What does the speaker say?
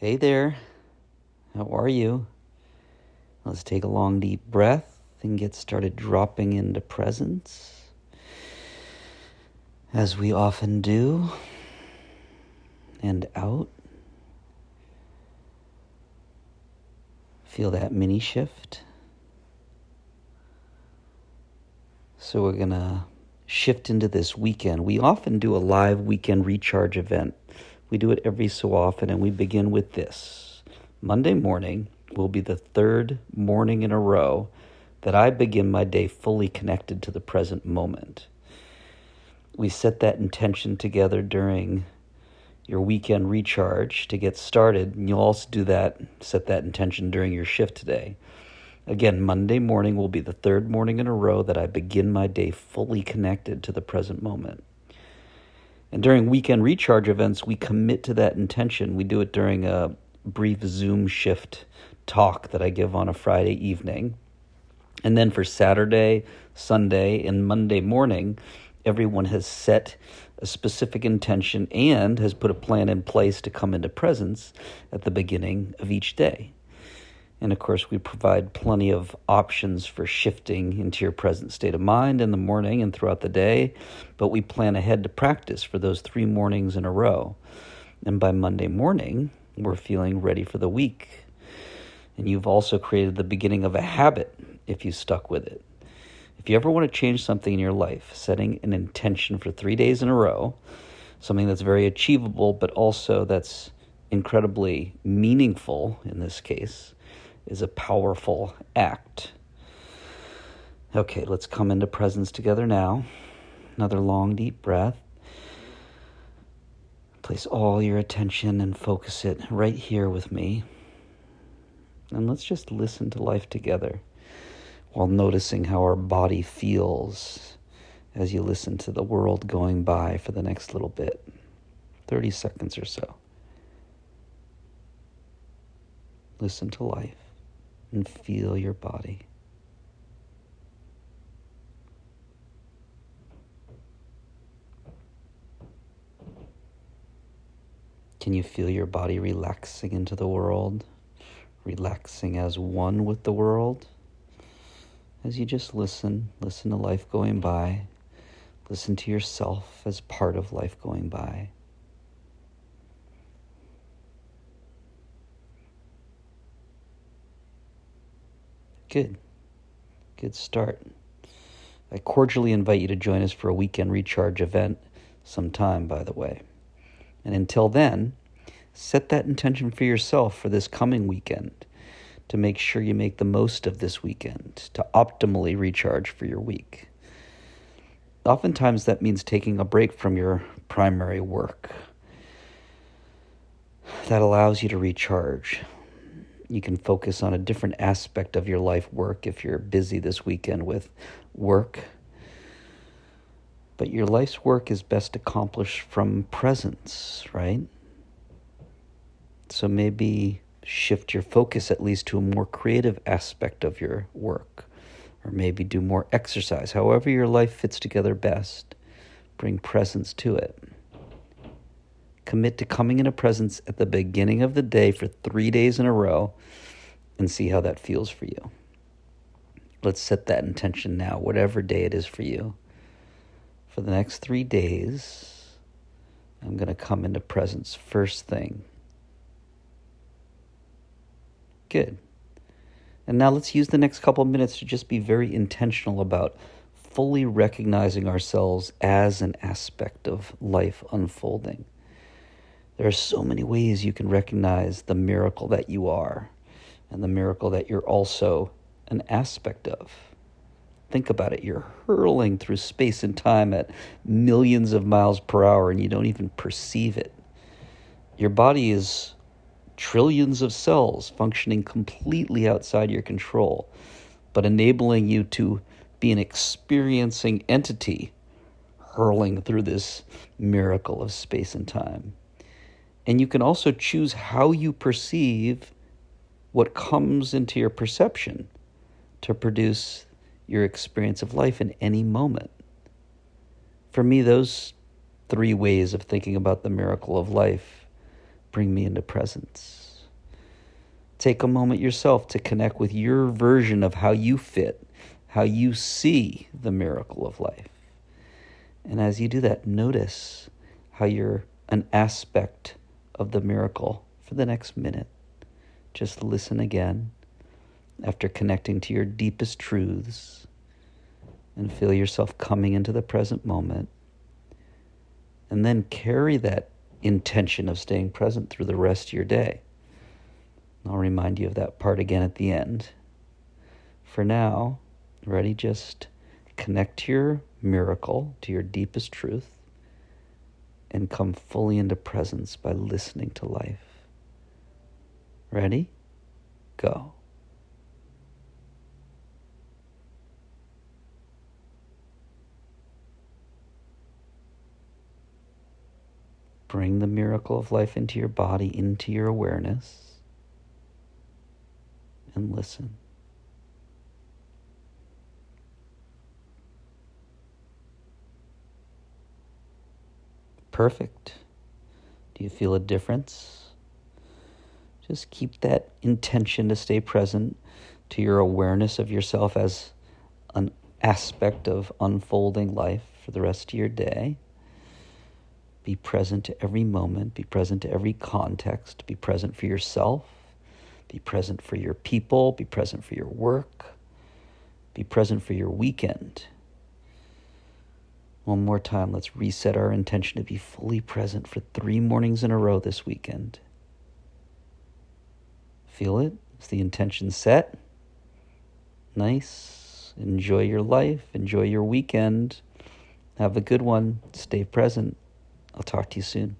Hey there, how are you? Let's take a long, deep breath and get started dropping into presence, as we often do, and out. Feel that mini shift. So, we're going to shift into this weekend. We often do a live weekend recharge event we do it every so often, and we begin with this. Monday morning will be the third morning in a row that I begin my day fully connected to the present moment. We set that intention together during your weekend recharge to get started. And you'll also do that, set that intention during your shift today. Again, Monday morning will be the third morning in a row that I begin my day fully connected to the present moment. And during weekend recharge events, we commit to that intention. We do it during a brief Zoom shift talk that I give on a Friday evening. And then for Saturday, Sunday, and Monday morning, everyone has set a specific intention and has put a plan in place to come into presence at the beginning of each day. And of course, we provide plenty of options for shifting into your present state of mind in the morning and throughout the day. But we plan ahead to practice for those three mornings in a row. And by Monday morning, we're feeling ready for the week. And you've also created the beginning of a habit if you stuck with it. If you ever want to change something in your life, setting an intention for three days in a row, something that's very achievable, but also that's incredibly meaningful in this case is a powerful act. Okay, let's come into presence together now. Another long, deep breath. Place all your attention and focus it right here with me. And let's just listen to life together while noticing how our body feels as you listen to the world going by for the next little bit 30 seconds or so. Listen to life and feel your body. Can you feel your body relaxing into the world, relaxing as one with the world? As you just listen, listen to life going by, listen to yourself as part of life going by. Good. Good start. I cordially invite you to join us for a weekend recharge event sometime, by the way. And until then, set that intention for yourself for this coming weekend to make sure you make the most of this weekend to optimally recharge for your week. Oftentimes, that means taking a break from your primary work. That allows you to recharge, you can focus on a different aspect of your life work if you're busy this weekend with work. But your life's work is best accomplished from presence, right? So maybe shift your focus at least to a more creative aspect of your work, or maybe do more exercise. However, your life fits together best, bring presence to it. Commit to coming into presence at the beginning of the day for three days in a row and see how that feels for you. Let's set that intention now, whatever day it is for you. For the next three days, I'm going to come into presence first thing. Good. And now let's use the next couple minutes to just be very intentional about fully recognizing ourselves as an aspect of life unfolding. There are so many ways you can recognize the miracle that you are and the miracle that you're also an aspect of. Think about it. You're hurling through space and time at millions of miles per hour and you don't even perceive it. Your body is trillions of cells functioning completely outside your control, but enabling you to be an experiencing entity hurling through this miracle of space and time. And you can also choose how you perceive what comes into your perception to produce your experience of life in any moment. For me, those three ways of thinking about the miracle of life bring me into presence. Take a moment yourself to connect with your version of how you fit, how you see the miracle of life. And as you do that, notice how you're an aspect of the miracle for the next minute. Just listen again after connecting to your deepest truths and feel yourself coming into the present moment. And then carry that intention of staying present through the rest of your day. I'll remind you of that part again at the end. For now, ready? Just connect to your miracle, to your deepest truth, and come fully into presence by listening to life. Ready? Go. Bring the miracle of life into your body, into your awareness, and listen. Perfect. Do you feel a difference? Just keep that intention to stay present to your awareness of yourself as an aspect of unfolding life for the rest of your day. Be present to every moment, be present to every context, be present for yourself, be present for your people, be present for your work, be present for your weekend. One more time, let's reset our intention to be fully present for three mornings in a row this weekend. Feel it? Is the intention set? Nice. Enjoy your life. Enjoy your weekend. Have a good one. Stay present. I'll talk to you soon.